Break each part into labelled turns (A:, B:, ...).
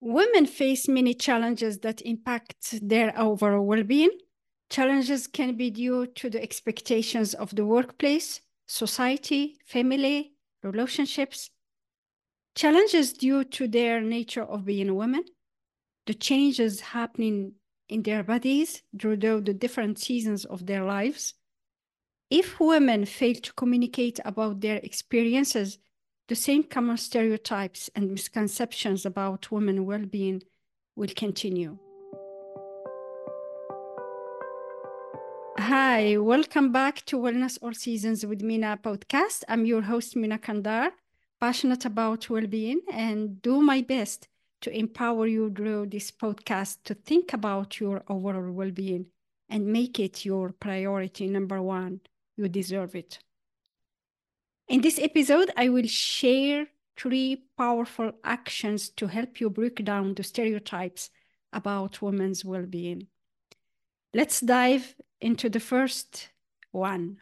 A: Women face many challenges that impact their overall well being. Challenges can be due to the expectations of the workplace, society, family, relationships. Challenges due to their nature of being women, the changes happening in their bodies through the different seasons of their lives. If women fail to communicate about their experiences, the same common stereotypes and misconceptions about women well-being will continue. Hi, welcome back to Wellness All Seasons with Mina podcast. I'm your host, Mina Qandar, passionate about well-being and do my best to empower you through this podcast to think about your overall well-being and make it your priority number one. You deserve it. In this episode, I will share three powerful actions to help you break down the stereotypes about women's well being. Let's dive into the first one.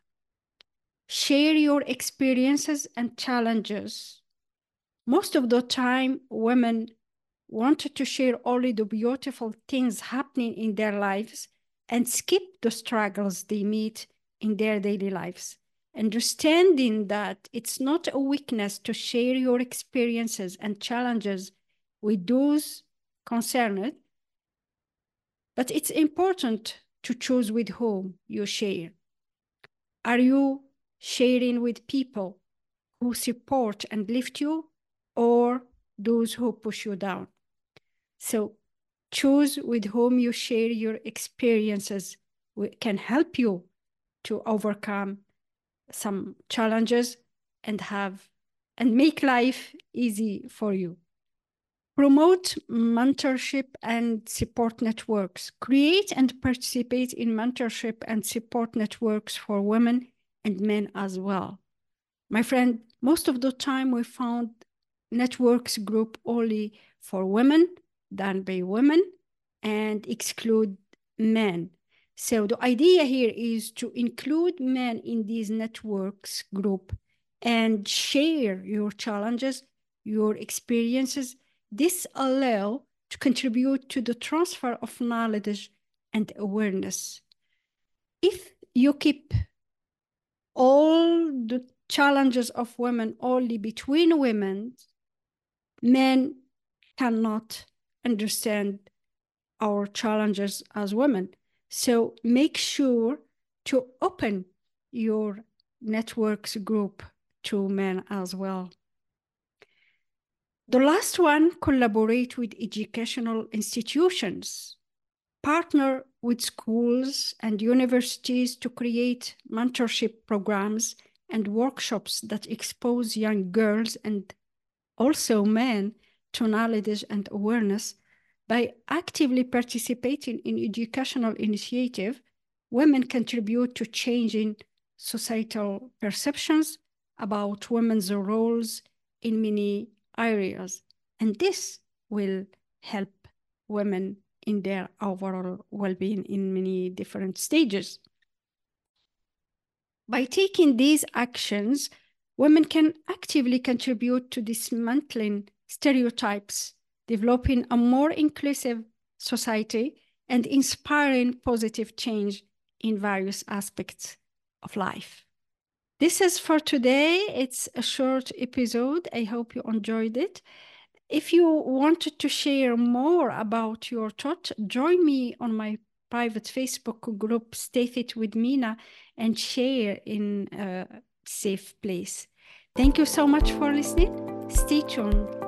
A: Share your experiences and challenges. Most of the time, women wanted to share only the beautiful things happening in their lives and skip the struggles they meet in their daily lives understanding that it's not a weakness to share your experiences and challenges with those concerned, but it's important to choose with whom you share. Are you sharing with people who support and lift you or those who push you down? So choose with whom you share your experiences can help you to overcome some challenges and have and make life easy for you. Promote mentorship and support networks. Create and participate in mentorship and support networks for women and men as well. My friend, most of the time we found networks group only for women, done by women, and exclude men. So the idea here is to include men in these networks group and share your challenges, your experiences. This allow to contribute to the transfer of knowledge and awareness. If you keep all the challenges of women only between women, men cannot understand our challenges as women. So make sure to open your networks group to men as well. The last one, collaborate with educational institutions. Partner with schools and universities to create mentorship programs and workshops that expose young girls and also men to knowledge and awareness by actively participating in educational initiative, women contribute to changing societal perceptions about women's roles in many areas. And this will help women in their overall well-being in many different stages. By taking these actions, women can actively contribute to dismantling stereotypes developing a more inclusive society, and inspiring positive change in various aspects of life. This is for today. It's a short episode. I hope you enjoyed it. If you wanted to share more about your thought, join me on my private Facebook group, Stay Fit with Mina, and share in a safe place. Thank you so much for listening. Stay tuned.